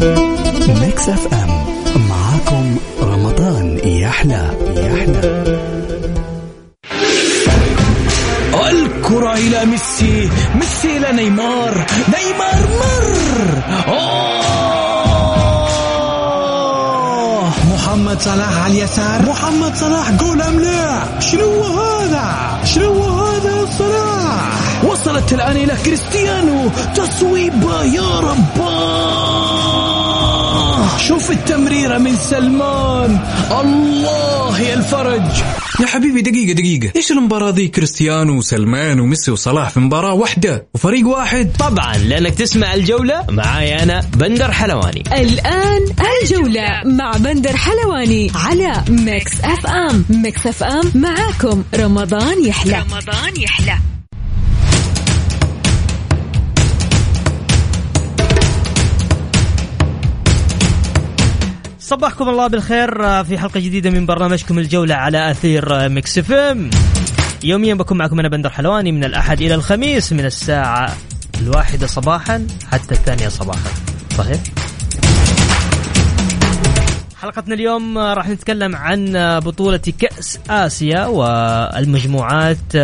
Mix FM. معاكم رمضان يحلى يحلى. الكرة إلى ميسي ميسي إلى نيمار نيمار مر. أوه. محمد صلاح على اليسار. محمد صلاح جول أم لا شنو هذا؟ وصلت الآن إلى كريستيانو. تصويبة يا رباه شوف التمريرة من سلمان. الله يا الفرج. يا حبيبي دقيقة دقيقة. إيش المباراة ذي؟ كريستيانو وسلمان وميسي وصلاح في مباراة واحدة وفريق واحد. طبعا لأنك تسمع الجولة معاي أنا بندر حلواني. الآن الجولة مع بندر حلواني على Mix FM Mix FM معاكم رمضان يحلى. رمضان يحلى. صبحكم الله بالخير في حلقة جديدة من برنامجكم الجولة على أثير Mix FM. يوميا بكون معكم أنا بندر حلواني من الأحد إلى الخميس من الساعة الواحدة صباحا حتى الثانية صباحا. صحيح؟ حلقتنا اليوم راح نتكلم عن بطولة كأس آسيا والمجموعات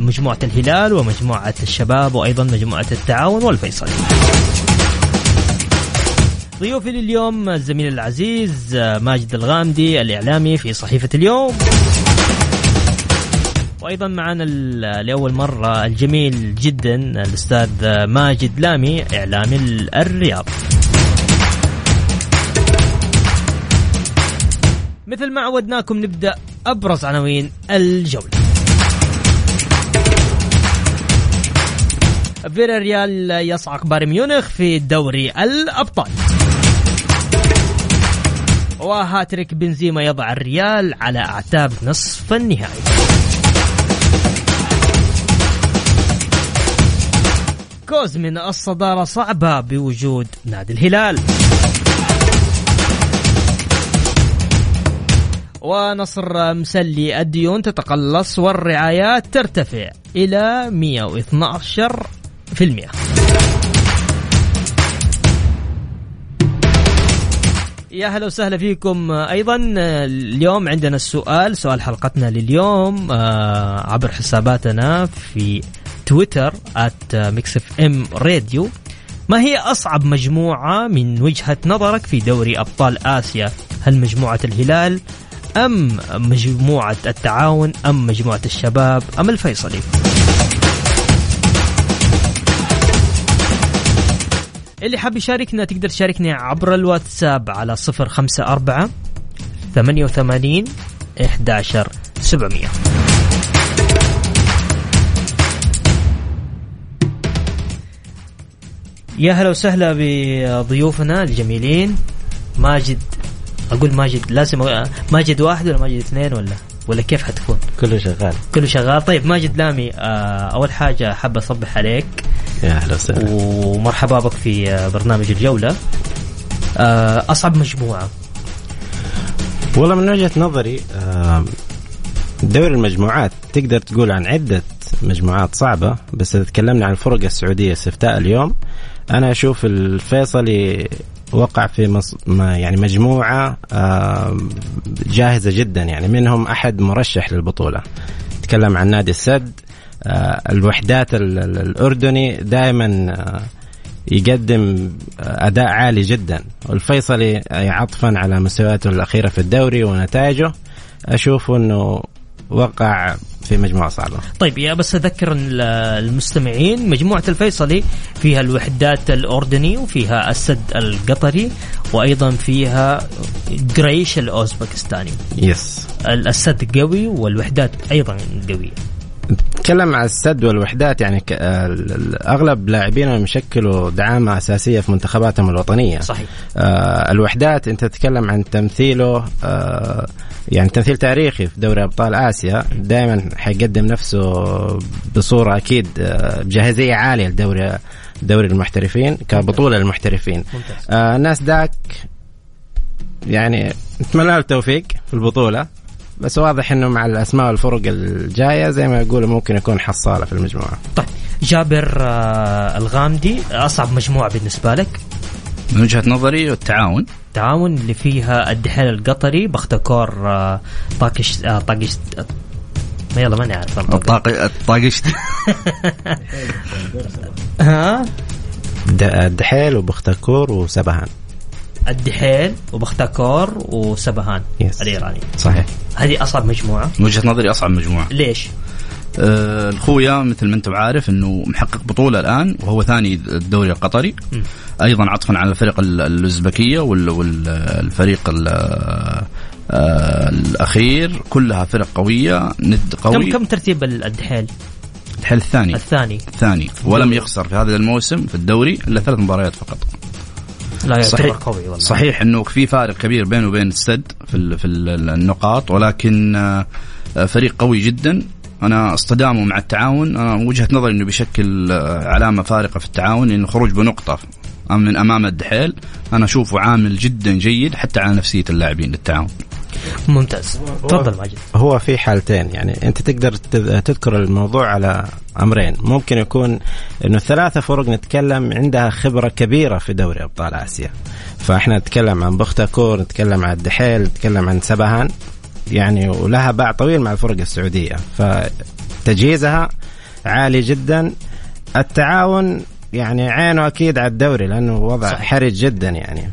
مجموعة الهلال ومجموعة الشباب وأيضا مجموعة التعاون والفيصلي. ضيوفي لليوم الزميل العزيز ماجد الغامدي الإعلامي في صحيفة اليوم. وأيضا معنا لأول مرة الجميل جدا الأستاذ ماجد لامي إعلامي الرياض. مثل ما عودناكم نبدأ أبرز عناوين الجولة. فيرا ريال يصعق بايرن ميونخ في دوري الأبطال. وهاتريك بنزيما يضع الريال على أعتاب نصف النهائي. كوزمن الصدارة صعبة بوجود نادي الهلال. ونصر مسلي الديون تتقلص والرعايات ترتفع إلى 112 يا هلا وسهلا فيكم. أيضا اليوم عندنا السؤال سؤال حلقتنا لليوم آه، عبر حساباتنا في تويتر Mix FM Radio. ما هي أصعب مجموعة من وجهة نظرك في دوري أبطال آسيا؟ هل مجموعة الهلال أم مجموعة التعاون أم مجموعة الشباب أم الفيصلي؟ اللي حاب يشاركنا تقدر تشاركني عبر الواتساب على 054 88 11 700 يا هلا وسهلا بضيوفنا الجميلين. ماجد أقول ماجد لازم ماجد واحد ولا ماجد اثنين ولا؟ ولا كيف حتكون؟ كله شغال. كله شغال. طيب ماجد لامي آه، أول حاجة حاب أصبح عليك. يا أهلا وسهلا. ومرحبا بك في آه، برنامج الجولة. آه، أصعب مجموعة. والله من وجهة نظري دوري المجموعات تقدر تقول عن عدة مجموعات صعبة بس إذا تكلمنا عن الفرق السعودية استفتاء اليوم أنا أشوف الفيصلي وقع في مص... ما يعني مجموعة آم، جاهزة جدا. يعني منهم أحد مرشح للبطولة. تكلم عن نادي السد آه، الوحدات ال- ال- الأردني دائما يقدم أداء عالي جدا. والفيصلي عطفا على مستوياته الأخيرة في الدوري ونتائجه. أشوف إنه وقع في مجموعة صعبة. طيب يا بس أذكر ال- المستمعين مجموعة الفيصلي فيها الوحدات الأردني وفيها السد القطري وأيضا فيها قريش الأوزبكستاني. يس ال- السد قوي والوحدات أيضا قوية. نتكلم عن السد والوحدات يعني ال- أغلب لاعبينهم يشكلوا دعامة أساسية في منتخباتهم الوطنية. صحيح. آه الوحدات أنت تتكلم عن تمثيله آه يعني تمثيل تاريخي في دوري أبطال آسيا دائما حيقدم نفسه بصورة أكيد آه بجاهزيه عالية لدوري دوري المحترفين كبطولة للمحترفين ممتاز. آه الناس داك يعني نتمنى له التوفيق في البطولة. بس واضح إنه مع الأسماء والفرق الجاية زي ما يقولوا ممكن يكون حصالة في المجموعة. طيب جابر آه، الغامدي أصعب مجموعة بالنسبة لك؟ من وجهة نظري التعاون. التعاون اللي فيها الدحيل القطري بختكور آه، طاقش آه، طاقش ما يلا ماني عارف الطاقشت ها؟ الدحيل وبختكور وسبهان. الدحيل وبختكور وسبهان. يس. الإيراني. صحيح. هذه أصعب مجموعة. من وجهة نظري أصعب مجموعة. ليش؟ آه، الخويا مثل ما أنت عارف إنه محقق بطولة الآن وهو ثاني الدوري القطري. م. أيضا عطفا على الفرق ال- الأوزبكية وال- والفريق ال- آه، الأخير. كلها فرق قوية ند كم قوي. كم ترتيب الدحيل؟ الحل الثاني. الثاني. الثاني. ولم يخسر في هذا الموسم في الدوري إلا ثلاث مباريات فقط. لا يعتبر صحيح. قوي والله. صحيح إنه في فارق كبير بينه وبين السد في ال- في ال- النقاط ولكن آه، فريق قوي جدا. أنا أصطدامه مع التعاون. أنا وجهة نظري إنه بيشكل آه، علامة فارقة في التعاون لأنه خروج بنقطة من أمام الدحيل. أنا أشوفه عامل جدا جيد حتى على نفسية اللاعبين للتعاون. ممتاز. تفضل ماجد. هو في حالتين يعني أنت تقدر تذ- تذكر الموضوع على أمرين. ممكن يكون إنه الثلاثه فرق نتكلم عندها خبرة كبيرة في دوري أبطال آسيا. فإحنا نتكلم عن بختكور نتكلم عن الدحيل نتكلم عن سبهان. يعني ولها باع طويل مع الفرق السعودية. فتجهيزها عالي جدا. التعاون يعني عينه أكيد على الدوري لأنه وضع صحيح. حرج جدا يعني.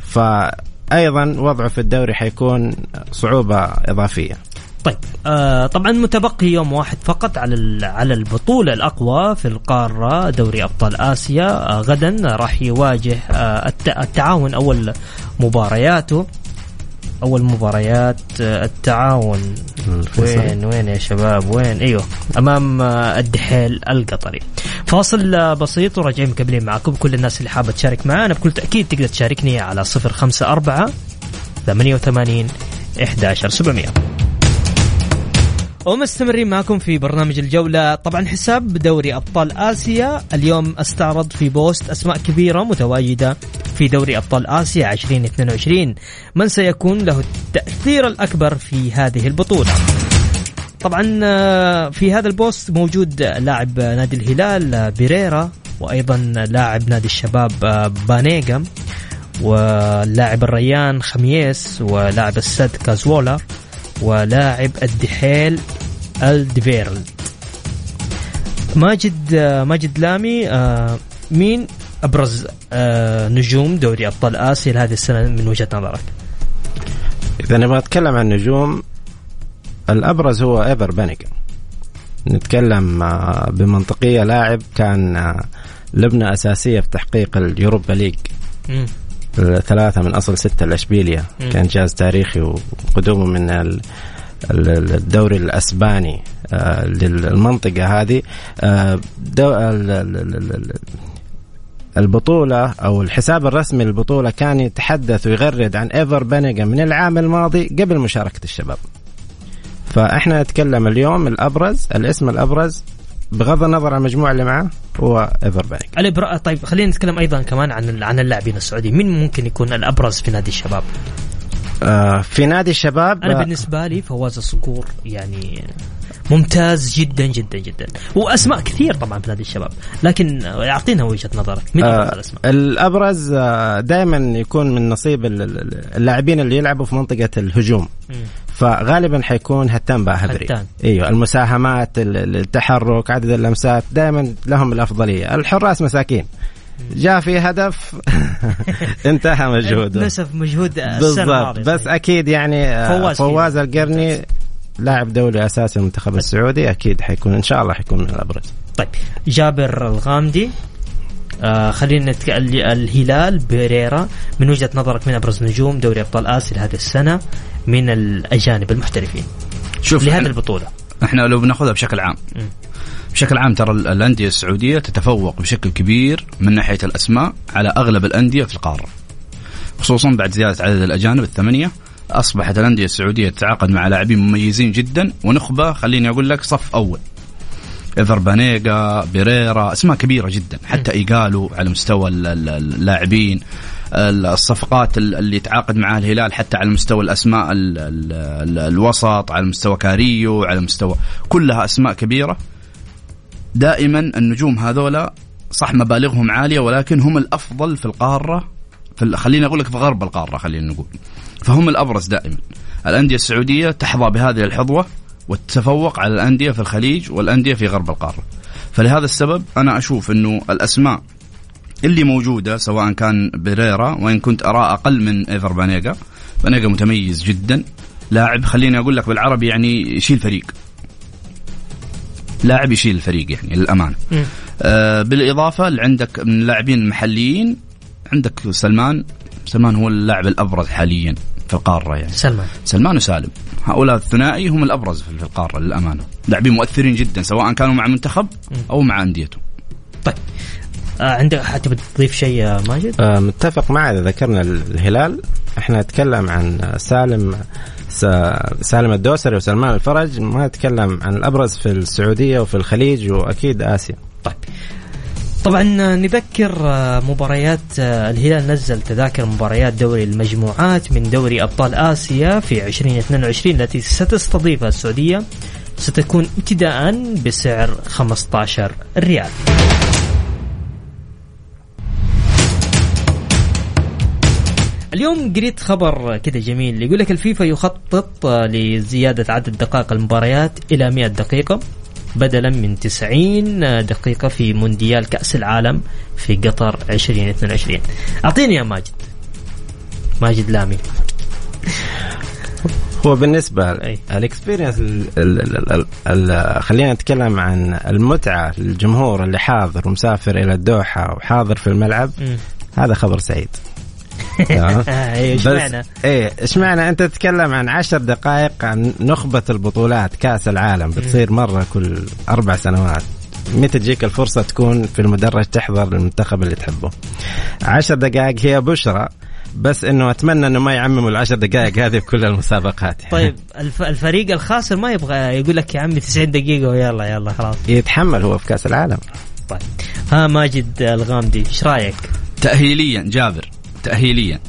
فايضا وضعه في الدوري حيكون صعوبة إضافية. طيب آه طبعا متبقي يوم واحد فقط على على البطولة الأقوى في القارة دوري أبطال آسيا. آه غدا راح يواجه آه الت- التعاون أول مبارياته. أول مباريات آه التعاون. وين وين يا شباب؟ وين؟ أيوه أمام آه الدحيل القطري. فاصل آه بسيط وراجعين مكملين معكم كل الناس اللي حابة تشارك معنا بكل تأكيد تقدر تشاركني على 054 88 11700 ومستمرين معكم في برنامج الجولة. طبعا حساب دوري أبطال آسيا. اليوم أستعرض في بوست أسماء كبيرة متواجدة في دوري أبطال آسيا 2022 من سيكون له التأثير الأكبر في هذه البطولة. طبعا آه، في هذا ال post موجود لاعب نادي الهلال آه، بيريرا وأيضا لاعب نادي الشباب آه، بانيجا ولاعب الريان خاميس ولاعب السد كازورلا ولاعب الدحيل ألدرفيريلد ماجد ماجد لامي آه، مين أبرز آه، نجوم دوري أبطال آسيا لهذه السنة من وجهة نظرك؟ إذا نبغى نتكلم عن النجوم الأبرز هو إيفر بانيجا نتكلم آه، بمنطقية لاعب كان لبنة أساسية في تحقيق ال Europa League. ثلاثة من أصل ستة الأشبيلية. مم. كان إنجاز تاريخي وقدومه من ال- ال- الدوري الأسباني آه، للمنطقة هذه. آه، البطولة أو الحساب الرسمي للبطولة كان يتحدث ويغرد عن إيفر بانيجا من العام الماضي قبل مشاركة الشباب. فإحنا نتكلم اليوم الأبرز الاسم الأبرز بغض النظر عن المجموعة اللي معه هو بانيجا الإبرا... طيب خلينا نتكلم أيضا كمان عن عن اللاعبين السعوديين، مين ممكن يكون الأبرز في نادي الشباب؟ آه، في نادي الشباب أنا آه، بالنسبة لي فواز الصقور يعني ممتاز جدا جدا جدا وأسماء كثير طبعا في نادي الشباب لكن أعطينا وجهة نظرك ابرز آه الاسماء؟ الأبرز آه دائما يكون من نصيب ال- ال- اللاعبين اللي يلعبوا في منطقة الهجوم مم. فغالبا حيكون هتان باهدري هتان. إيوه المساهمات ال- ال- التحرك عدد اللمسات دائما لهم الأفضلية. الحراس مساكين. جاء في هدف انتهى مجهوده. نسف مجهود بالضبط. بس. أكيد يعني آه، فواز فواز. القرني لاعب دولي أساسي المنتخب السعودي أكيد حيكون إن شاء الله حيكون من الأبرز. طيب. جابر الغامدي آه خلينا نتك... ال- الهلال بيريرا من وجهة نظرك من أبرز نجوم دوري أبطال آسيا لهذه السنة من الأجانب المحترفين شوف لهذه البطولة؟ إحنا لو بناخذها بشكل عام. مم. بشكل عام ترى ال- الأندية السعودية تتفوق بشكل كبير من ناحية الأسماء على أغلب الأندية في القارة. خصوصا بعد زيادة عدد الأجانب الثمانية أصبحت الأندية السعودية تتعاقد مع لاعبين مميزين جدا. ونخبة خليني أقول لك صف أول. إيفر بانيجا بيريرا أسماء كبيرة جدا. حتى إيجالو على مستوى ال- ال- اللاعبين الصفقات ال- اللي يتعاقد معها الهلال حتى على مستوى الأسماء ال ال ال الوسط على مستوى كاريو على مستوى كلها أسماء كبيرة. دائما النجوم هذولا صح مبالغهم عالية ولكن هم الأفضل في القارة في خليني أقول لك في غرب القارة خلينا نقول. فهم الأبرز دائما. الأندية السعودية تحظى بهذه الحظوة. وتتفوق على الأندية في الخليج والأندية في غرب القارة. فلهذا السبب أنا أشوف إنه الأسماء اللي موجودة سواء كان بيريرا وإن كنت أرى أقل من إيفر بانيجا. بانيجا متميز جدا. لاعب خليني أقول لك بالعربي يعني يشيل فريق. لاعب يشيل الفريق يعني للأمانة. آه بالإضافة اللي عندك من اللاعبين المحليين عندك سلمان. سلمان هو اللاعب الأبرز حاليا في القارة يعني. سلمان. سلمان وسالم. هؤلاء الثنائي هم الأبرز في القارة للأمانة. لاعبين مؤثرين جدا سواء كانوا مع منتخب أو مع أنديته. طيب. آه عندك حتى تضيف شيء يا ماجد؟ آه متفق معه إذا ذكرنا الهلال إحنا نتكلم عن سالم سالم الدوسري وسلمان الفرج ما نتكلم عن الأبرز في السعودية وفي الخليج وأكيد آسيا. طيب. طبعا نذكر مباريات الهلال نزل تذاكر مباريات دوري المجموعات من دوري أبطال آسيا في 2022 التي ستستضيفها السعودية ستكون ابتداء بسعر 15 ريال. اليوم قريت خبر كده جميل يقول لك الفيفا يخطط لزيادة عدد دقائق المباريات إلى 100 دقيقة بدلا من 90 دقيقة في مونديال كأس العالم في قطر 2022 أعطيني يا ماجد. ماجد لامي. هو بالنسبة الاكسبيرينس خلينا نتكلم عن المتعة للجمهور اللي حاضر ومسافر إلى الدوحة وحاضر في الملعب. م. هذا خبر سعيد. إيش معنى؟ إيه إيش معنى أنت تتكلم عن عشر دقائق عن نخبة البطولات كأس العالم؟ بتصير مرة كل أربع سنوات. متى تجيك الفرصة تكون في المدرج تحضر المنتخب اللي تحبه؟ عشر دقائق هي بشرى بس إنه أتمنى إنه ما يعمموا العشر دقائق هذه في كل المسابقات. طيب الف الفريق الخاسر ما يبغى يقول لك يا عمي 90 دقيقة ويلا يلا خلاص. يتحمل هو في كأس العالم. طيب. ها ماجد الغامدي إيش رأيك؟ تأهيليا جابر. تأهيليا.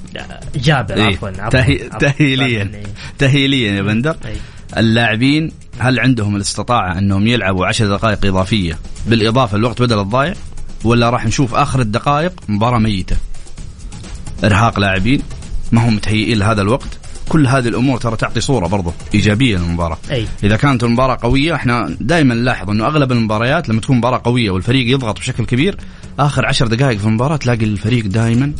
جابر إيه؟ عفوا عفوا تهي... تأهيليا. تأهيليا يا بندر. أي. اللاعبين هل عندهم الاستطاعة أنهم يلعبوا عشر دقائق إضافية بالإضافة الوقت بدل الضايع ولا راح نشوف آخر الدقائق مباراة ميتة؟ إرهاق لاعبين ما هم متهيئين لهذا الوقت. كل هذه الأمور ترى تعطي صورة برضه إيجابية للمباراة. أي. إذا كانت المباراة قوية إحنا دائما نلاحظ إنه أغلب المباريات لما تكون مباراة قوية والفريق يضغط بشكل كبير آخر عشر دقائق في المباراة تلاقي الفريق دائما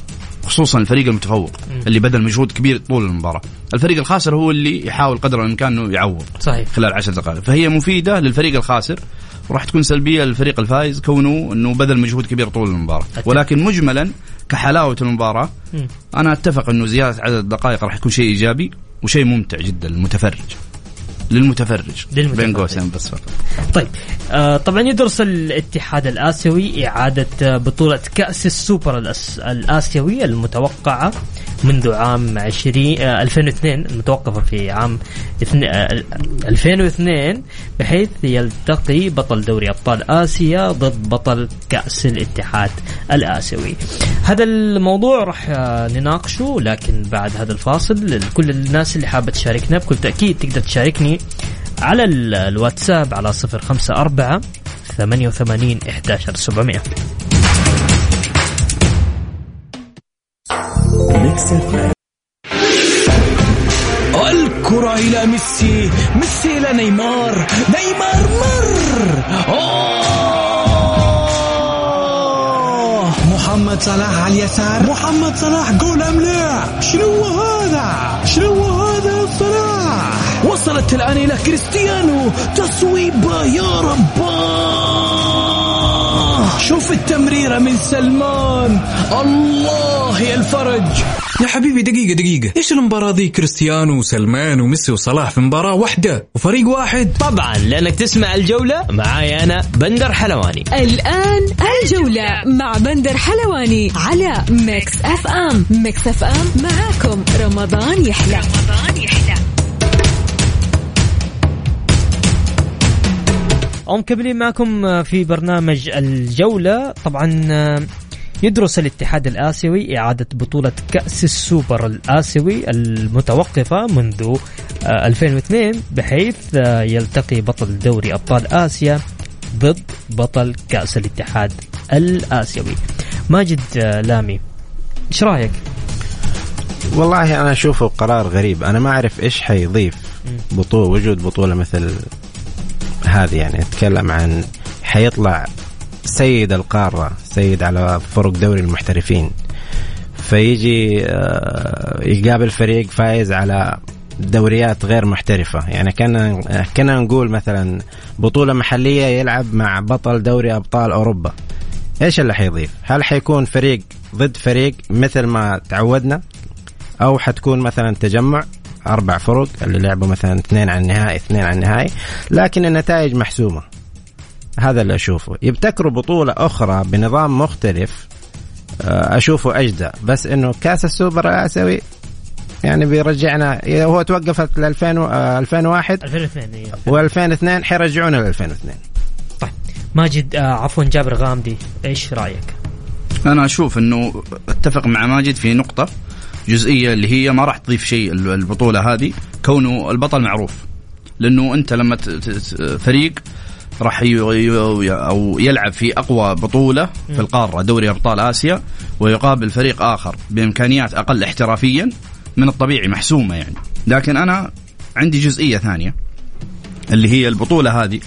خصوصا الفريق المتفوق. اللي بذل مجهود كبير طول المباراة الفريق الخاسر هو اللي يحاول قدر الإمكان إنه يعوض صحيح خلال عشر دقائق فهي مفيدة للفريق الخاسر وراح تكون سلبية للفريق الفايز كونه إنه بذل مجهود كبير طول المباراة أتفق. ولكن مجملا كحلاوة المباراة مم. أنا أتفق إنه زيادة عدد الدقائق راح يكون شيء إيجابي وشيء ممتع جدا للمتفرج للمتفرج للمتفرج. بين قوسين بس فقط طيب آه طبعا يدرس الاتحاد الآسيوي إعادة آه، بطولة كأس السوبر الأس الآسيوي المتوقعة منذ عام 20 آه 2002 المتوقفه في عام اثن- آه 2002 بحيث يلتقي بطل دوري أبطال آسيا ضد بطل كأس الاتحاد الآسيوي. هذا الموضوع راح آه، نناقشه لكن بعد هذا الفاصل كل الناس اللي حابة تشاركنا بكل تأكيد تقدر تشاركني على ال- الواتساب على صفر خمسة أربعة ثمانية وثمانين إحداشر سبعمية. الكرة إلى ميسي. ميسي إلى نيمار. نيمار مر. أوه. محمد صلاح على اليسار. محمد صلاح جول أم لا شنو هذا؟ شنو هذا وصلت الآن إلى كريستيانو تصويبة يا رباه شوف التمريرة من سلمان. الله يا الفرج. يا حبيبي دقيقة دقيقة. إيش المباراة ذي؟ كريستيانو وسلمان وميسي وصلاح في مباراة واحدة وفريق واحد. طبعا لأنك تسمع الجولة معاي أنا بندر حلواني. الآن الجولة مع بندر حلواني على Mix FM. Mix FM معاكم رمضان يحلى رمضان يحلى. ومكملين معكم في برنامج الجولة. طبعا يدرس الاتحاد الآسيوي إعادة بطولة كأس السوبر الآسيوي المتوقفة منذ آه، 2002 بحيث آه، يلتقي بطل دوري أبطال آسيا ضد بطل كأس الاتحاد الآسيوي. ماجد آه، لامي إيش رأيك؟ والله أنا أشوفه قرار غريب. أنا ما أعرف إيش حيضيف بطوله وجود بطولة مثل هذه يعني أتكلم عن حيطلع سيد القارة سيد على فرق دوري المحترفين. فيجي آه، يقابل فريق فايز على دوريات غير محترفة. يعني كنا كنا نقول مثلا بطولة محلية يلعب مع بطل دوري أبطال أوروبا. إيش اللي حيضيف؟ هل حيكون فريق ضد فريق مثل ما تعودنا؟ أو حتكون مثلا تجمع؟ أربع فرق اللي لعبوا مثلا اثنين على النهائي اثنين على النهائي لكن النتائج محسومة. هذا اللي أشوفه. يبتكروا بطولة أخرى بنظام مختلف آه، أشوفه أجدى. بس إنه كأس السوبر الآسيوي يعني بيرجعنا هو توقفت ل 2001 2002 و2002 حيرجعونا ل 2002 طيب. ماجد آه عفوا جابر غامدي إيش رأيك؟ أنا أشوف إنه أتفق مع ماجد في نقطة. جزئية اللي هي ما راح تضيف شيء البطولة هذه كونه البطل معروف. لأنه أنت لما فريق راح أو يلعب في أقوى بطولة في القارة دوري أبطال آسيا ويقابل فريق آخر بإمكانيات أقل احترافيا من الطبيعي محسومة يعني. لكن أنا عندي جزئية ثانية اللي هي البطولة هذه.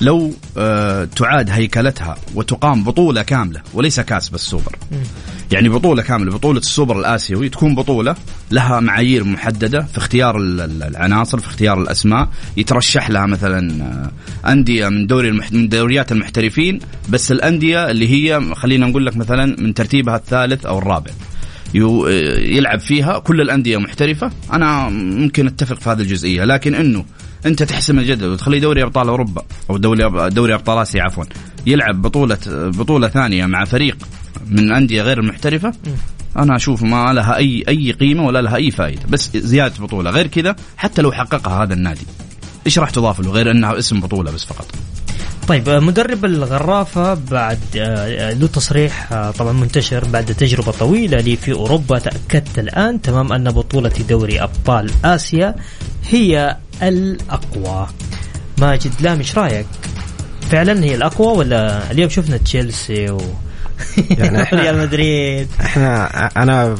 لو آه تعاد هيكلتها وتقام بطولة كاملة وليس كاس بس سوبر. يعني بطولة كاملة بطولة السوبر الآسيوي تكون بطولة لها معايير محددة في اختيار العناصر في اختيار الأسماء يترشح لها مثلا آه، أندية من دوري المح... من دوريات المحترفين بس الأندية اللي هي خلينا نقول لك مثلا من ترتيبها الثالث أو الرابع. يلعب فيها كل الأندية محترفة. أنا ممكن أتفق في هذه الجزئية لكن إنه انت تحسم الجدول وتخلي دوري أبطال أوروبا أو دوري دوري أبطال آسيا عفوا. يلعب بطوله بطولة ثانية مع فريق من أندية غير المحترفه أنا أشوف ما لها اي أي قيمة ولا لها أي فائده بس زيادة بطولة. غير كذا حتى لو حققها هذا النادي إيش راح تضاف له؟ غير أنها اسم بطولة بس فقط. طيب مدرب الغرافة بعد آه، له تصريح آه، طبعا منتشر بعد تجربة طويلة لي في أوروبا تأكدت الآن تمام أن بطولة دوري أبطال آسيا هي الأقوى. ماجد لا مش رأيك؟ فعلا هي الأقوى ولا اليوم شفنا تشيلسي و يعني ريال مدريد؟ إحنا أنا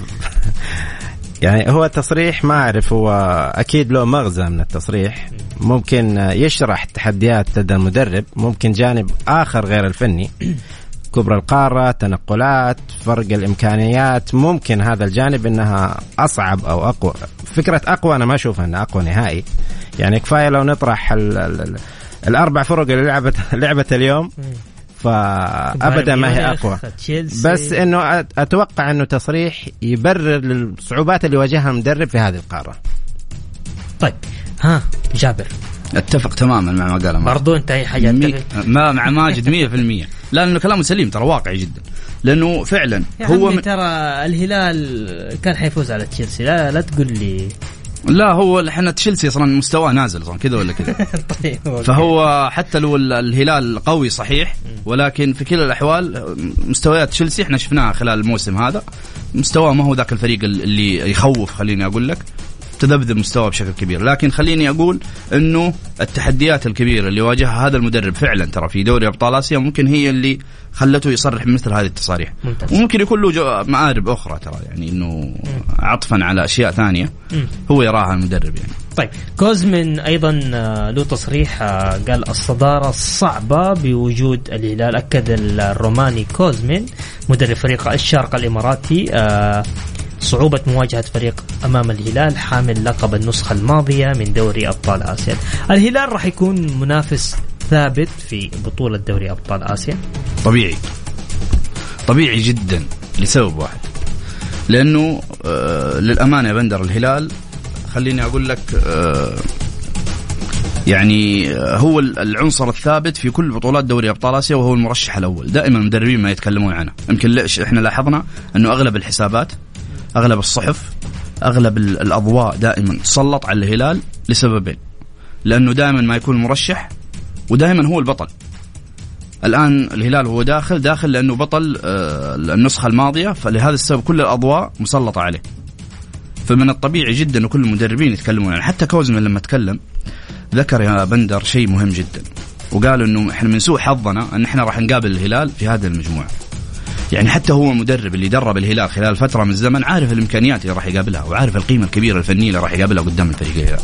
يعني هو تصريح ما أعرف هو أكيد له مغزى من التصريح ممكن يشرح تحديات لدى المدرب ممكن جانب آخر غير الفني كبر القارة تنقلات فرق الإمكانيات ممكن هذا الجانب أنها أصعب أو أقوى. فكرة أقوى أنا ما أشوفها أنها أقوى نهائي. يعني كفاية لو نطرح ال ال الأربع فرق اللي لعبت لعبت اليوم فابدا ما هي أقوى. بس إنه أتوقع إنه تصريح يبرر الصعوبات اللي واجهها المدرب في هذه القارة. طيب ها جابر. أتفق تماما مع ما قال برضو أنت أي حاجة مي... ما مع ماجد 100% لأنه كلامه سليم ترى واقعي جدا. لأنه فعلا هو من... ترى الهلال كان حيفوز على تشيلسي. لا لا تقول لي لا هو إحنا تشيلسي أصلا مستواه نازل أصلا كذا ولا كذا. طيب فهو حتى لو الهلال قوي صحيح ولكن في كلا الأحوال مستويات تشيلسي إحنا شفناها خلال الموسم هذا مستواه ما هو ذاك الفريق اللي يخوف خليني أقول لك. تذبذب مستواه بشكل كبير. لكن خليني أقول إنه التحديات الكبيرة اللي واجهها هذا المدرب فعلا ترى في دوري أبطال آسيا ممكن هي اللي خلته يصرح بمثل هذه التصاريح. ممتاز. وممكن يكون له مآرب أخرى ترى يعني إنه عطفا على أشياء ثانية هو يراها المدرب يعني. طيب كوزمن أيضا آه، له تصريح آه، قال الصدارة صعبة بوجود الهلال. أكد الروماني كوزمن مدرب فريق الشارقه الإماراتي آه، صعوبة مواجهة فريق أمام الهلال حامل لقب النسخة الماضية من دوري أبطال آسيا. الهلال راح يكون منافس ثابت في بطولة دوري أبطال آسيا. طبيعي. طبيعي جدا لسبب واحد. لأنه آه للأمانة يا بندر الهلال خليني أقول لك آه يعني آه، هو العنصر الثابت في كل بطولات دوري أبطال آسيا وهو المرشح الأول، دائما المدربين ما يتكلمون عنه، يمكن ليش إحنا لاحظنا أنه أغلب الحسابات أغلب الصحف أغلب الأضواء دائما تسلط على الهلال لسببين. لأنه دائما ما يكون مرشح ودائما هو البطل. الآن الهلال هو داخل داخل لأنه بطل آه، النسخة الماضية فلهذا السبب كل الأضواء مسلطة عليه. فمن الطبيعي جدا انه كل المدربين يتكلمون يعني حتى كوزمن لما تكلم ذكر يا بندر شيء مهم جدا وقال إنه إحنا من سوء حظنا إن إحنا راح نقابل الهلال في هذه المجموعة. يعني حتى هو المدرب اللي درب الهلال خلال فترة من الزمن عارف الإمكانيات اللي راح يقابلها وعارف القيمة الكبيرة الفنية اللي راح يقابلها قدام الفريق الهلال.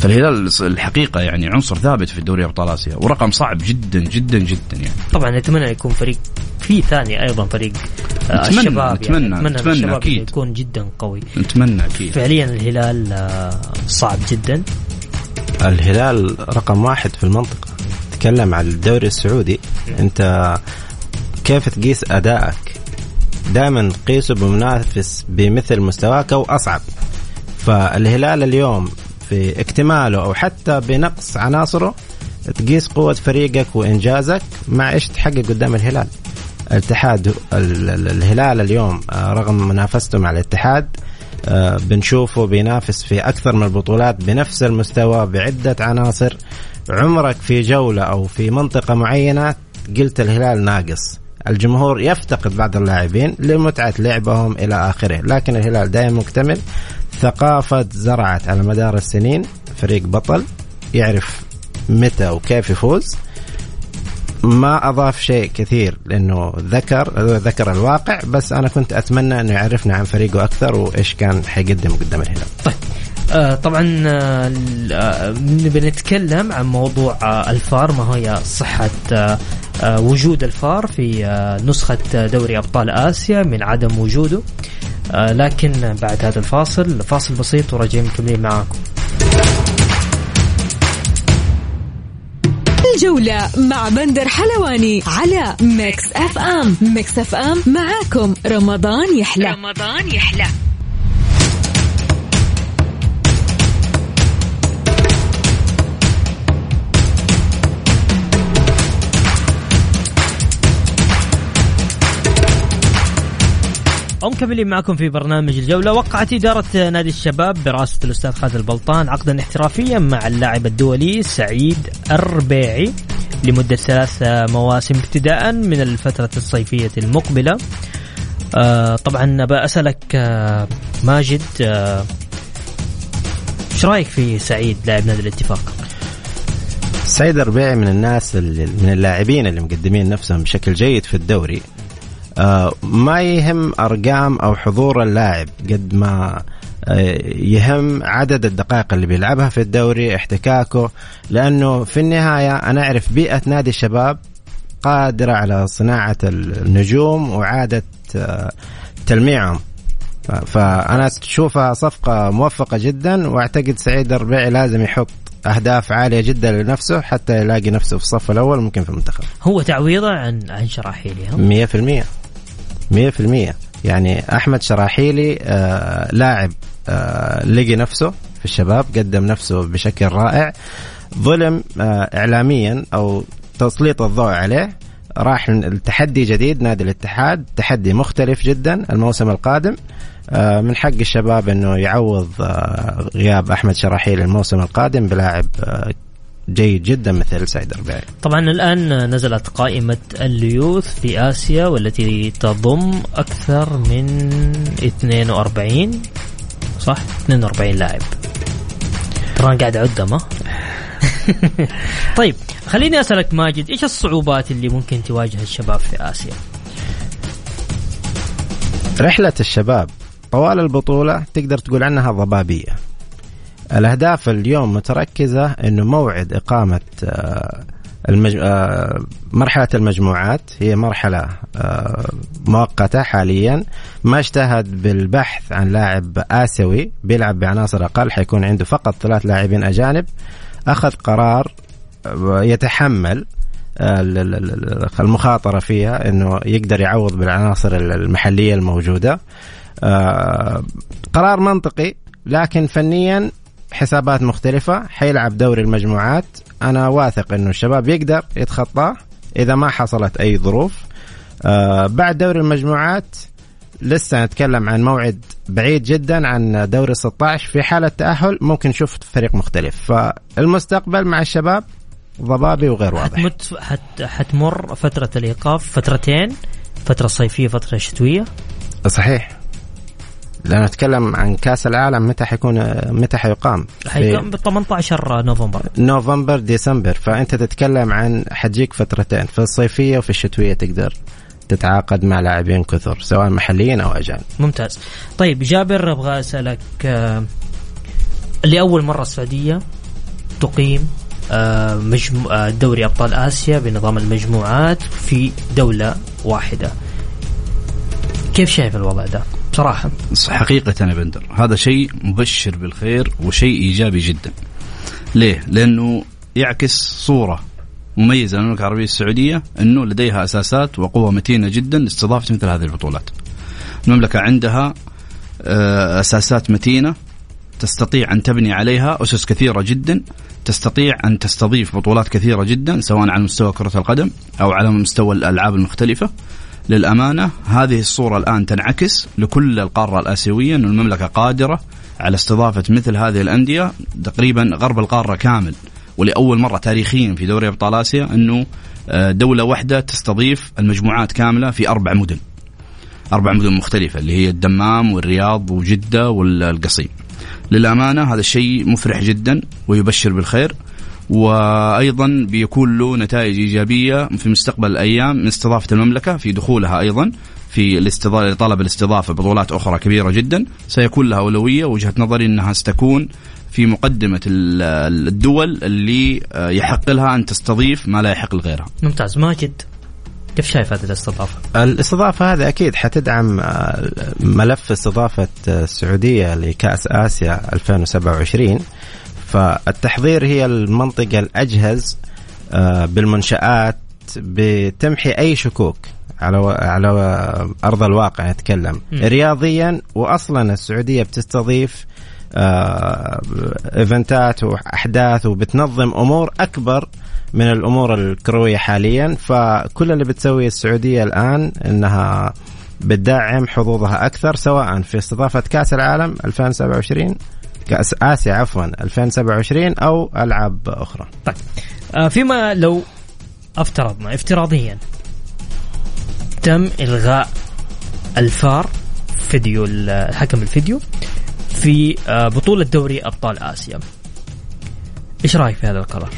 فالهلال الحقيقة يعني عنصر ثابت في الدوري أبطال آسيا ورقم صعب جدا جدا جدا يعني. طبعا نتمنى يكون فريق في ثاني أيضا فريق آه، نتمنى- الشباب نتمنى- يعني نتمنى الشباب أكيد. يكون جدا قوي. نتمنى أكيد. فعليا الهلال آه، صعب جدا. الهلال رقم واحد في المنطقة. تكلم عن الدوري السعودي. أنت كيف تقيس أدائك؟ دائما قيسه بمنافس بمثل مستواك أو أصعب. فالهلال اليوم في اكتماله أو حتى بنقص عناصره تقيس قوة فريقك وإنجازك مع إيش تحقق قدام الهلال. الاتحاد ال- ال- الهلال اليوم آه، رغم منافسته مع الاتحاد آه، بنشوفه بينافس في أكثر من البطولات بنفس المستوى بعدة عناصر. عمرك في جولة أو في منطقة معينة قلت الهلال ناقص. الجمهور يفتقد بعض اللاعبين لمتعة لعبهم إلى آخره. لكن الهلال دائما مكتمل. ثقافة زرعت على مدار السنين. فريق بطل. يعرف متى وكيف يفوز. ما أضاف شيء كثير لأنه ذكر ذكر الواقع. بس أنا كنت أتمنى أنه يعرفنا عن فريقه أكثر وإيش كان حيقدم قدام الهلال. طيب. آه طبعا آه آه، بنتكلم عن موضوع آه الفار. ما هي صحة آه وجود الفار في آه نسخة دوري أبطال آسيا من عدم وجوده. آه لكن بعد هذا الفاصل فاصل بسيط وراجعين مكملين معاكم. الجولة مع بندر حلواني على Mix FM. Mix FM معاكم. رمضان يحلى. رمضان يحلى. ومكملين معكم في برنامج الجولة. وقعت إدارة نادي الشباب برئاسة الأستاذ خالد البلطان عقدا احترافيا مع اللاعب الدولي سعيد الربيعي لمدة ثلاث مواسم ابتداء من الفترة الصيفية المقبلة. آه طبعا بأسألك آه ماجد آه، إيش رأيك في سعيد لاعب نادي الاتفاق؟ سعيد الربيعي من الناس اللي من اللاعبين اللي مقدمين نفسهم بشكل جيد في الدوري. ما يهم أرقام أو حضور اللاعب قد ما آه، يهم عدد الدقائق اللي بيلعبها في الدوري احتكاكه. لأنه في النهاية أنا أعرف بيئة نادي الشباب قادرة على صناعة النجوم وإعادة آه، تلميعهم. فأنا أشوفها صفقة موفقة جدا وأعتقد سعيد الربيعي لازم يحط أهداف عالية جدا لنفسه حتى يلاقي نفسه في الصف الأول ممكن في المنتخب. هو تعويضه عن عن شراحيلي ها؟ 100% 100% يعني أحمد شراحيلي آه لاعب آه لقي نفسه في الشباب قدم نفسه بشكل رائع. ظلم آه اعلاميا أو تسليط الضوء عليه. راح التحدي جديد نادي الاتحاد. تحدي مختلف جدا الموسم القادم. آه من حق الشباب إنه يعوض آه غياب أحمد شراحيلي الموسم القادم بلاعب آه جيد جدا مثل سعيد الربيعي طبعا الآن نزلت قائمة الليوث في آسيا والتي تضم أكثر من 42 صح؟ 42 لاعب. ترى أنا قاعد أعدهم طيب خليني أسألك ماجد إيش الصعوبات اللي ممكن تواجه الشباب في آسيا؟ رحلة الشباب طوال البطولة تقدر تقول عنها ضبابية. الأهداف اليوم متركزة أنه موعد إقامة آه، المج... آه، مرحلة المجموعات. هي مرحلة آه، مؤقتة حاليا. ما اجتهد بالبحث عن لاعب آسيوي بيلعب بعناصر أقل حيكون عنده فقط ثلاث لاعبين أجانب. أخذ قرار يتحمل ال- ال- ال- المخاطرة فيها أنه يقدر يعوض بالعناصر المحلية الموجودة. قرار منطقي لكن فنيا حسابات مختلفة حيلعب دوري المجموعات. أنا واثق أنه الشباب يقدر يتخطاه إذا ما حصلت أي ظروف. آه، بعد دوري المجموعات لسه نتكلم عن موعد بعيد جدا عن دوري 16 في حالة تأهل ممكن نشوف فريق مختلف. فالمستقبل مع الشباب ضبابي وغير واضح. حتمت حت حتمر فترة الإيقاف فترتين فترة صيفية فترة شتوية. صحيح. لأن نتكلم عن كأس العالم متى حيكون متى حيقام. حيقام ب 18 نوفمبر. نوفمبر ديسمبر. فأنت تتكلم عن حتجيك فترتين في الصيفية وفي الشتوية تقدر تتعاقد مع لاعبين كثر سواء محليين أو أجانب. ممتاز. طيب جابر أبغى أسألك آه، لأول مرة السعودية تقيم آه، مجمو... آه، دوري أبطال آسيا بنظام المجموعات في دولة واحدة. كيف شايف الوضع ده؟ بصراحة. حقيقة يا بندر هذا شيء مبشر بالخير وشيء إيجابي جدا. ليه؟ لأنه يعكس صورة مميزة للمملكة العربية السعودية أنه لديها أساسات وقوة متينة جدا لاستضافة مثل هذه البطولات. المملكة عندها آه، أساسات متينة تستطيع أن تبني عليها أسس كثيرة جدا تستطيع أن تستضيف بطولات كثيرة جدا سواء على مستوى كرة القدم أو على مستوى الألعاب المختلفة. للأمانة هذه الصورة الآن تنعكس لكل القارة الآسيوية أن المملكة قادرة على استضافة مثل هذه الأندية تقريبا غرب القارة كامل. ولأول مرة تاريخيا في دوري أبطال آسيا أنه آه، دولة واحدة تستضيف المجموعات كاملة في أربع مدن. أربع مدن مختلفة اللي هي الدمام والرياض وجدة والقصيم. للأمانة هذا الشيء مفرح جدا ويبشر بالخير. وأيضا بيكون له نتائج إيجابية في مستقبل الأيام من استضافة المملكة في دخولها أيضا في الاستضافه طلب الاستضافة بطولات أخرى كبيرة جدا سيكون لها أولوية وجهة نظري إنها ستكون في مقدمة ال- الدول اللي آه، يحق لها أن تستضيف ما لا يحق لغيرها. ممتاز ماجد كيف شايف هذه الاستضافة؟ الاستضافة هذه أكيد حتدعم آه، ملف استضافة آه، السعودية لكأس آسيا 2027 فالتحضير هي المنطقة الأجهز آه، بالمنشآت بتمحي أي شكوك على و... على أرض الواقع نتكلم. رياضيا وأصلا السعودية بتستضيف آه، إيفنتات وأحداث وبتنظم أمور أكبر من الأمور الكروية حاليا فكل اللي بتسويه السعودية الآن إنها بتدعم حظوظها أكثر سواء في استضافة كأس العالم 2027 كأس آسيا عفوا 2027 أو ألعاب أخرى. طيب. آه فيما لو افترضنا افتراضيا تم إلغاء الفار فيديو الحكم الفيديو في آه بطولة دوري أبطال آسيا. إيش رأيك في هذا القرار؟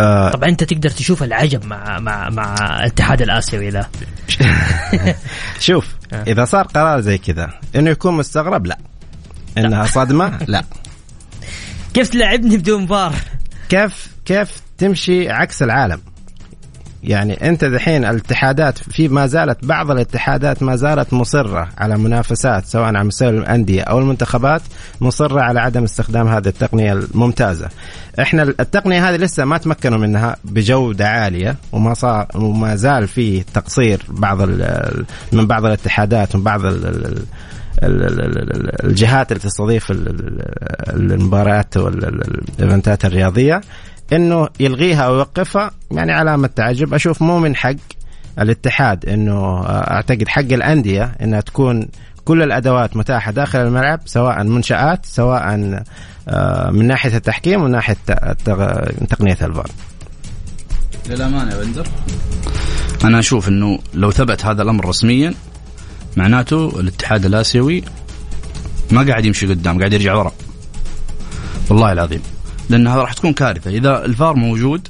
آه طبعا أنت تقدر تشوف العجب مع مع مع الاتحاد الآسيوي ذا شوف آه. إذا صار قرار زي كذا إنه يكون مستغرب لا. إنها صدمة؟ لا. كيف تلعبني بدون فار؟ كيف كيف تمشي عكس العالم؟ يعني أنت دحين الاتحادات في ما زالت بعض الاتحادات ما زالت مصرة على منافسات سواء على مستوى الأندية أو المنتخبات مصرة على عدم استخدام هذه التقنية الممتازة. إحنا التقنية هذه لسه ما تمكنوا منها بجودة عالية وما صار وما زال في تقصير بعض من بعض الاتحادات ومن بعض ال- ال- ال- ال- ال- ال- الجهات اللي تستضيف ال- ال- المباريات والايفنتات الرياضية إنه يلغيها أو يوقفها يعني علامة تعجب. أشوف مو من حق الاتحاد إنه أعتقد حق الأندية إنها تكون كل الأدوات متاحة داخل الملعب سواء منشآت سواء آه، من ناحية التحكيم ومن ناحية تقنية الفار. للأمانة يا بندر. أنا أشوف إنه لو ثبت هذا الأمر رسميا معناته الاتحاد الآسيوي ما قاعد يمشي قدام قاعد يرجع ورا. والله العظيم. لأن هذا راح تكون كارثة. إذا الفار موجود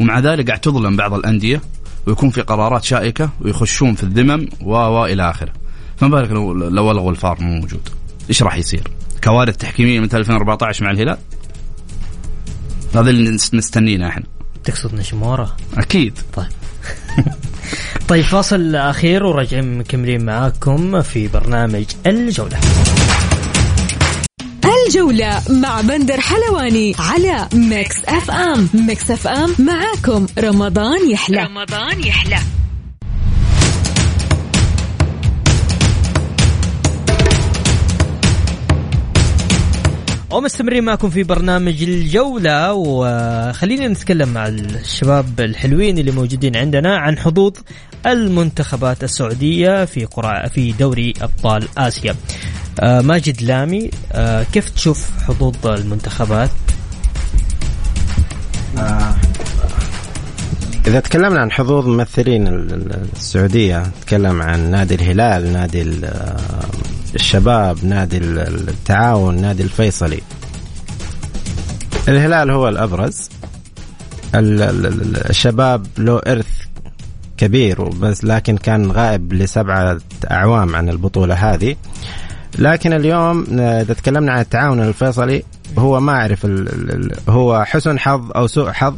ومع ذلك قاعد تظلم بعض الأندية ويكون في قرارات شائكة ويخشون في الذمم و إلى آخره. فما بالك لو لو ألغوا الفار مو موجود. إيش راح يصير؟ كوارث تحكيمية مثل 2014 مع الهلال؟ هذا اللي مستنينا إحنا. تقصد نشمورة؟ أكيد. طيب. طيب فاصل أخير وراجعين مكملين معاكم في برنامج الجولة. الجولة مع بندر حلواني على Mix FM. Mix FM معاكم. رمضان يحلى. رمضان يحلى. ومستمرين معكم في برنامج الجولة وخلينا نتكلم مع الشباب الحلوين اللي موجودين عندنا عن حظوظ المنتخبات السعودية في قرعة في دوري أبطال آسيا. آه ماجد لامي آه كيف تشوف حظوظ المنتخبات؟ إذا تكلمنا عن حظوظ ممثلين ال- ال- السعودية نتكلم عن نادي الهلال نادي ال- الشباب نادي ال- التعاون نادي الفيصلي. الهلال هو الأبرز. ال- ال- ال- الشباب له إرث كبير بس لكن كان غائب لسبعة أعوام عن البطولة هذه. لكن اليوم آه، إذا تكلمنا عن التعاون الفيصلي هو ما أعرف هو حسن حظ أو سوء حظ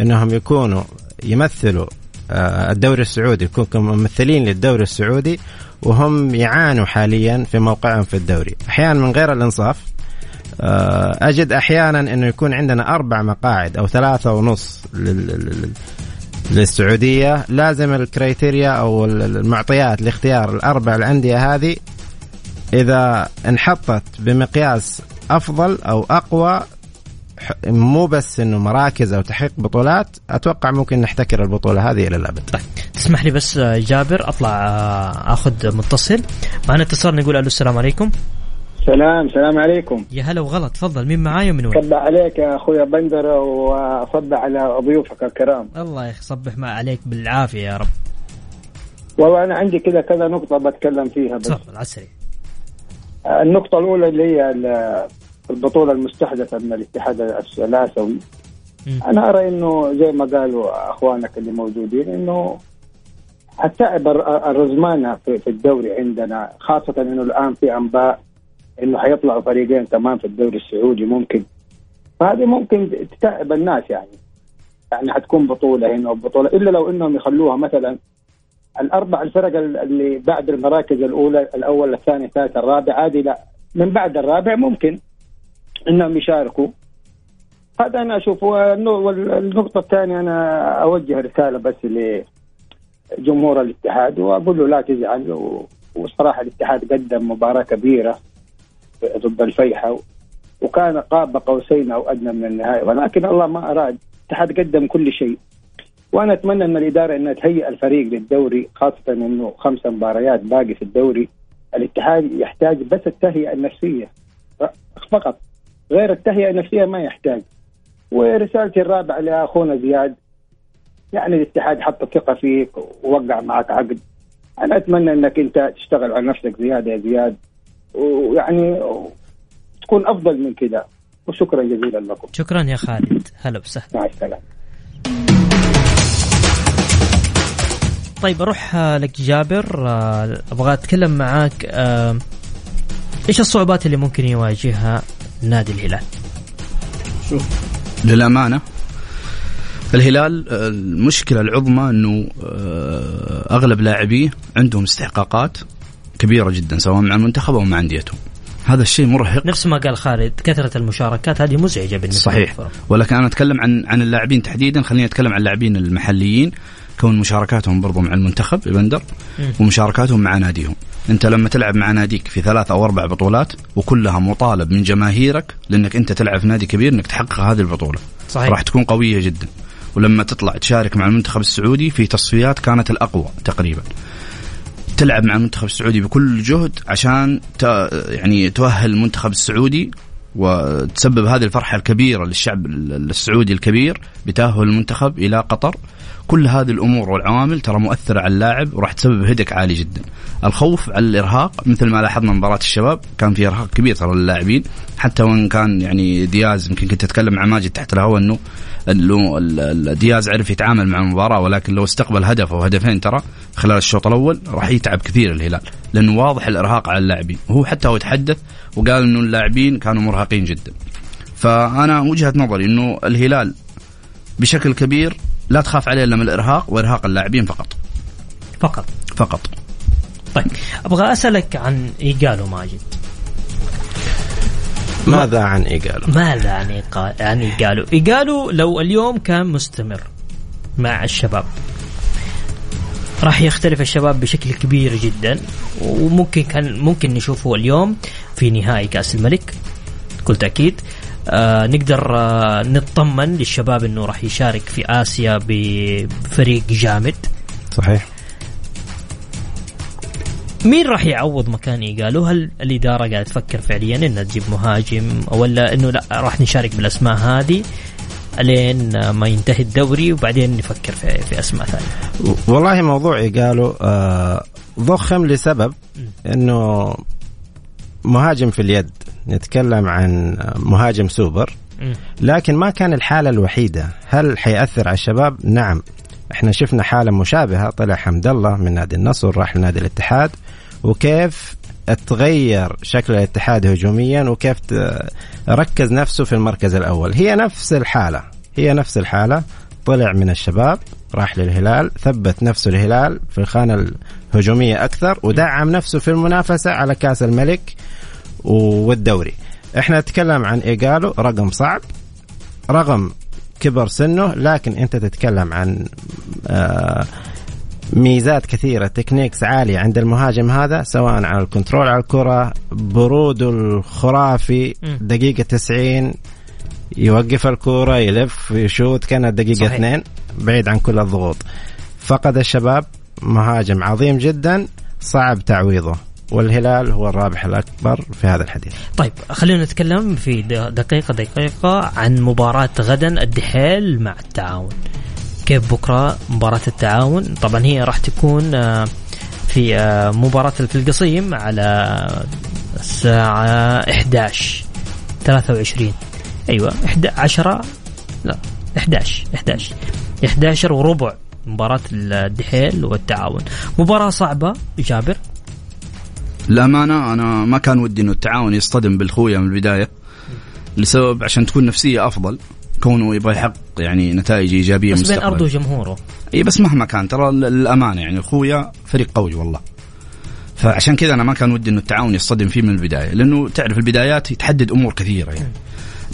أنهم يكونوا يمثلوا آه، الدوري السعودي يكونوا ممثلين للدوري السعودي وهم يعانوا حاليا في موقعهم في الدوري. أحيانا من غير الإنصاف آه، أجد أحيانا أنه يكون عندنا أربع مقاعد أو ثلاثة ونص للسعودية. لازم الكريتيريا أو المعطيات لاختيار الأربع الأندية هذه إذا انحطت بمقياس أفضل أو أقوى مو بس إنه مراكز أو تحقيق بطولات أتوقع ممكن نحتكر البطولة هذه إلى الأبد. طيب تسمح لي بس جابر أطلع آه، أخذ متصل معنا اتصال نقول ألو السلام عليكم. سلام سلام عليكم يا هلا وغلط تفضل مين معاي ومن وين؟ صبح عليك يا أخوي بندر وصبح على ضيوفك الكرام الله يصبح ما عليك بالعافية يا رب والله أنا عندي كذا كذا نقطة بتكلم فيها بس تفضل عسري النقطة الأولى اللي هي البطولة المستحدثه من الاتحاد الآسيوي. أنا أرى إنه زي ما قالوا أخوانك اللي موجودين إنه التعب الرزمانة في الدوري عندنا خاصة إنه الآن في أنباء إنه حيطلعوا فريقين كمان في الدوري السعودي ممكن. فهذه ممكن تتعب الناس يعني. يعني حتكون بطولة هنا وبطولة. إلا لو إنهم يخلوها مثلا الأربع الفرق اللي بعد المراكز الأولى الأول الثاني الثالث الرابع هذه لا. من بعد الرابع ممكن. إنهم يشاركوا. هذا أنا أشوفه. والنقطة الثانية أنا أوجه رسالة بس لجمهور الاتحاد وأقول له لا تزعل وصراحة الاتحاد قدم مباراة كبيرة ضد الفيحة وكان قاب قوسين أو أدنى من النهاية ولكن الله ما أراد. الاتحاد قدم كل شيء. وأنا أتمنى من الإدارة أنها تهيئ الفريق للدوري خاصة أنه خمس مباريات باقي في الدوري. الاتحاد يحتاج بس التهيئة النفسية فقط. غير التهيئة النفسية ما يحتاج. ورسالتي الرابعة لأخونا زياد يعني الاتحاد حط ثقة فيك ووقع معك عقد. أنا أتمنى أنك أنت تشتغل على نفسك زيادة يا زياد. ويعني تكون أفضل من كذا وشكرا جزيلا لكم. شكرا يا خالد. هلا وسهلا. مع السلامة. طيب أروح لك جابر. آه، أبغى أتكلم معاك. آه، إيش الصعوبات اللي ممكن يواجهها؟ نادي الهلال؟ شوف. للأمانة الهلال آه، المشكلة العظمى إنه أغلب لاعبيه عندهم استحقاقات كبيرة جدا سواء مع المنتخب أو مع انديتهم هذا الشيء مرهق. نفس ما قال خالد كثرة المشاركات هذه مزعجة بالنسبة صحيح. ولكن أنا أتكلم عن عن اللاعبين تحديدا. خليني أتكلم عن اللاعبين المحليين. كون مشاركاتهم برضو مع المنتخب بندر ومشاركاتهم مع ناديهم. انت لما تلعب مع ناديك في ثلاث أو أربع بطولات وكلها مطالب من جماهيرك لانك انت تلعب في نادي كبير انك تحقق هذه البطولة. صحيح. راح تكون قوية جدا. ولما تطلع تشارك مع المنتخب السعودي في تصفيات كانت الأقوى تقريبا. تلعب مع المنتخب السعودي بكل جهد عشان يعني تؤهل المنتخب السعودي وتسبب هذه الفرحة الكبيرة للشعب السعودي الكبير بتأهل المنتخب إلى قطر. كل هذه الأمور والعوامل ترى مؤثرة على اللاعب وراح تسبب هدك عالي جدا. الخوف على الإرهاق مثل ما لاحظنا مباراة الشباب كان في إرهاق كبير ترى للاعبين. حتى وإن كان يعني دياز يمكن كنت أتكلم مع ماجد تحت الهواء أنه دياز عرف يتعامل مع المباراة ولكن لو استقبل هدف أو هدفين ترى خلال الشوط الأول راح يتعب كثير الهلال لأنه واضح الإرهاق على اللاعبين. وهو حتى هو تحدث وقال إنه اللاعبين كانوا مرهقين جدا. فأنا وجهة نظري إنه الهلال بشكل كبير لا تخاف عليه إلا من الإرهاق وإرهاق اللاعبين فقط. فقط. فقط. طيب أبغى أسألك عن إيجالو ماجد. ماذا عن إيجالو؟ ماذا عن عن إيجالو؟ إيجالو لو اليوم كان مستمر مع الشباب راح يختلف الشباب بشكل كبير جدا وممكن كان ممكن نشوفه اليوم في نهائي كأس الملك بكل تأكيد آه نقدر آه نطمن للشباب إنه راح يشارك في آسيا بفريق جامد صحيح مين راح يعوض مكان قالوا هل الإدارة قاعدة تفكر فعليا إنها تجيب مهاجم ولا إنه لا راح نشارك بالأسماء هذه لين ما ينتهي الدوري وبعدين نفكر في, في أسماء ثانية. والله موضوع قالوا آه ضخم لسبب إنه مهاجم في اليد نتكلم عن مهاجم سوبر لكن ما كان الحالة الوحيدة. هل حيأثر على الشباب؟ نعم. إحنا شفنا حالة مشابهة. طلع حمد الله من نادي النصر راح لنادي الاتحاد. وكيف تغير شكل الاتحاد هجوميا؟ وكيف ركز نفسه في المركز الأول. هي نفس الحالة. هي نفس الحالة. طلع من الشباب راح للهلال ثبت نفسه الهلال في الخانة الهجومية أكثر ودعم نفسه في المنافسة على كأس الملك والدوري. إحنا نتكلم عن إيجالو رقم صعب. رغم كبر سنه لكن أنت تتكلم عن آه ميزات كثيرة techniques عالية عند المهاجم هذا سواء على ال control على الكرة بروده الخرافي دقيقة 90 يوقف الكورة يلف يشوت كانت دقيقة صحيح. اثنين بعيد عن كل الضغوط. فقد الشباب مهاجم عظيم جدا صعب تعويضه. والهلال هو الرابح الأكبر في هذا الحديث. طيب خلينا نتكلم في دقيقة دقيقة عن مباراة غدا الدحيل مع التعاون. كيف بكرة مباراة التعاون؟ طبعا هي راح تكون آه، في آه، مباراة في القصيم على الساعة 11 23 أيوه 11 لا 11 11 11 وربع مباراة الدحيل والتعاون. مباراة صعبة جابر. الأمانة أنا ما كان ودي أنه التعاون يصطدم بالخوية من البداية لسبب عشان تكون نفسية أفضل كونه يبغى يحقق يعني نتائج إيجابية بس بين أرضه وجمهوره. إي بس مهما كان ترى الأمانة يعني اخويا فريق قوي والله. فعشان كذا أنا ما كان ودي إنه التعاون يصطدم فيه من البداية لأنه تعرف البدايات تحدد أمور كثيرة يعني.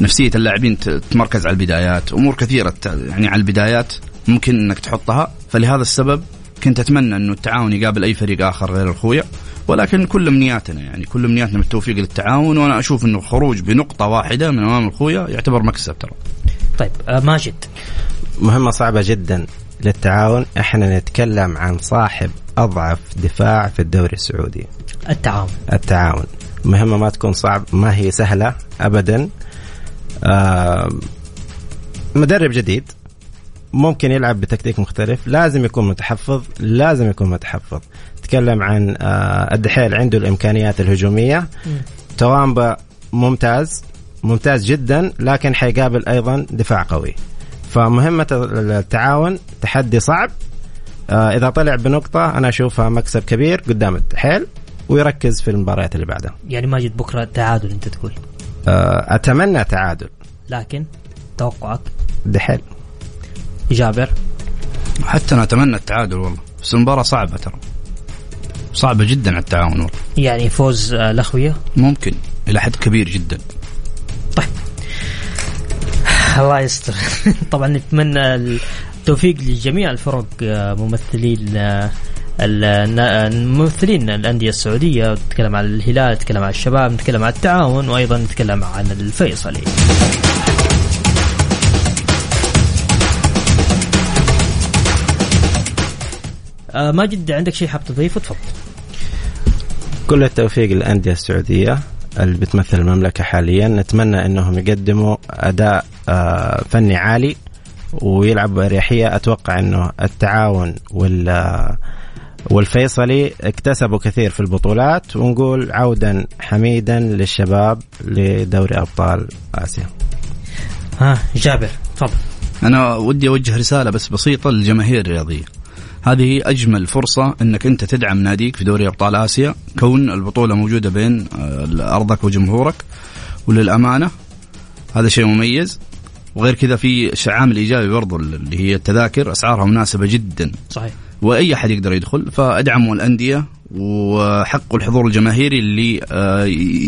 نفسية اللاعبين تتمركز على البدايات أمور كثيرة يعني على البدايات ممكن إنك تحطها. فلهذا السبب كنت أتمنى إنه التعاون يقابل أي فريق آخر غير الخويا ولكن كل امنياتنا يعني كل امنياتنا بالتوفيق للتعاون وأنا أشوف إنه خروج بنقطة واحدة من أمام الخويا يعتبر مكسب ترى. طيب آه ماجد مهمة صعبة جدا للتعاون إحنا نتكلم عن صاحب أضعف دفاع في الدوري السعودي. التعاون. التعاون مهمة ما تكون صعب ما هي سهلة ابدا. آه مدرب جديد ممكن يلعب بتكتيك مختلف لازم يكون متحفظ لازم يكون متحفظ تكلم عن آه الدحيل عنده الإمكانيات الهجومية. توامبا ممتاز ممتاز جدا لكن حيقابل أيضا دفاع قوي. فمهمة التعاون تحدي صعب. آه إذا طلع بنقطة أنا أشوفها مكسب كبير قدام الدحيل ويركز في المباريات اللي بعدها. يعني ماجد بكرة تعادل أنت تقول؟ آه أتمنى تعادل. لكن توقعك؟ دحيل. جابر؟ حتى أنا أتمنى التعادل والله بس المباراة صعبة ترى. صعبة جدا على التعاون. والله يعني فوز آه، الأخوية؟ ممكن إلى حد كبير جدا. طيب. الله يستر. طبعا نتمنى التوفيق لجميع الفرق آه، ممثلين آه، الممثلين الأندية السعودية. نتكلم عن الهلال نتكلم عن الشباب نتكلم عن التعاون وأيضا نتكلم عن الفيصلي. آه ماجد عندك شيء حاب تضيفه تفضل كل التوفيق للأندية السعودية اللي بتمثل المملكة حاليا نتمنى إنهم يقدموا أداء آه فني عالي ويلعبوا باريحيه أتوقع إنه التعاون وال والفيصلي اكتسبوا كثير في البطولات ونقول عودا حميدا للشباب لدوري أبطال آسيا. ها جابر تفضل. أنا ودي أوجه رسالة بس بسيطة للجماهير الرياضية. هذه أجمل فرصة إنك أنت تدعم ناديك في دوري أبطال آسيا. كون البطولة موجودة بين آه، أرضك وجمهورك وللأمانة هذا شيء مميز. وغير كذا في عامل ايجابي برضو اللي هي التذاكر أسعارها مناسبة جدا. صحيح. وأي أحد يقدر يدخل. فأدعموا الأندية وحقوا الحضور الجماهيري اللي آه،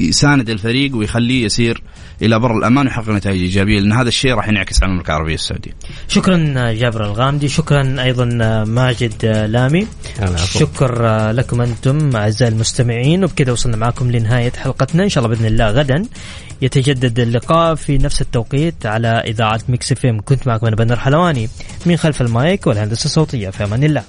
يساند الفريق ويخليه يسير إلى بر الأمان ويحقق نتائج إيجابية لأن هذا الشيء راح ينعكس على المملكة العربية السعودية. شكرا جابر الغامدي، شكرا أيضا ماجد لامي. شكر لكم أنتم أعزائي المستمعين. وبكذا وصلنا معكم لنهاية حلقتنا. إن شاء الله بإذن الله غدا. يتجدد اللقاء في نفس التوقيت على إذاعة Mix F كنت معكم أنا بندر حلواني من خلف المايك والهندسة الصوتية في أمان الله.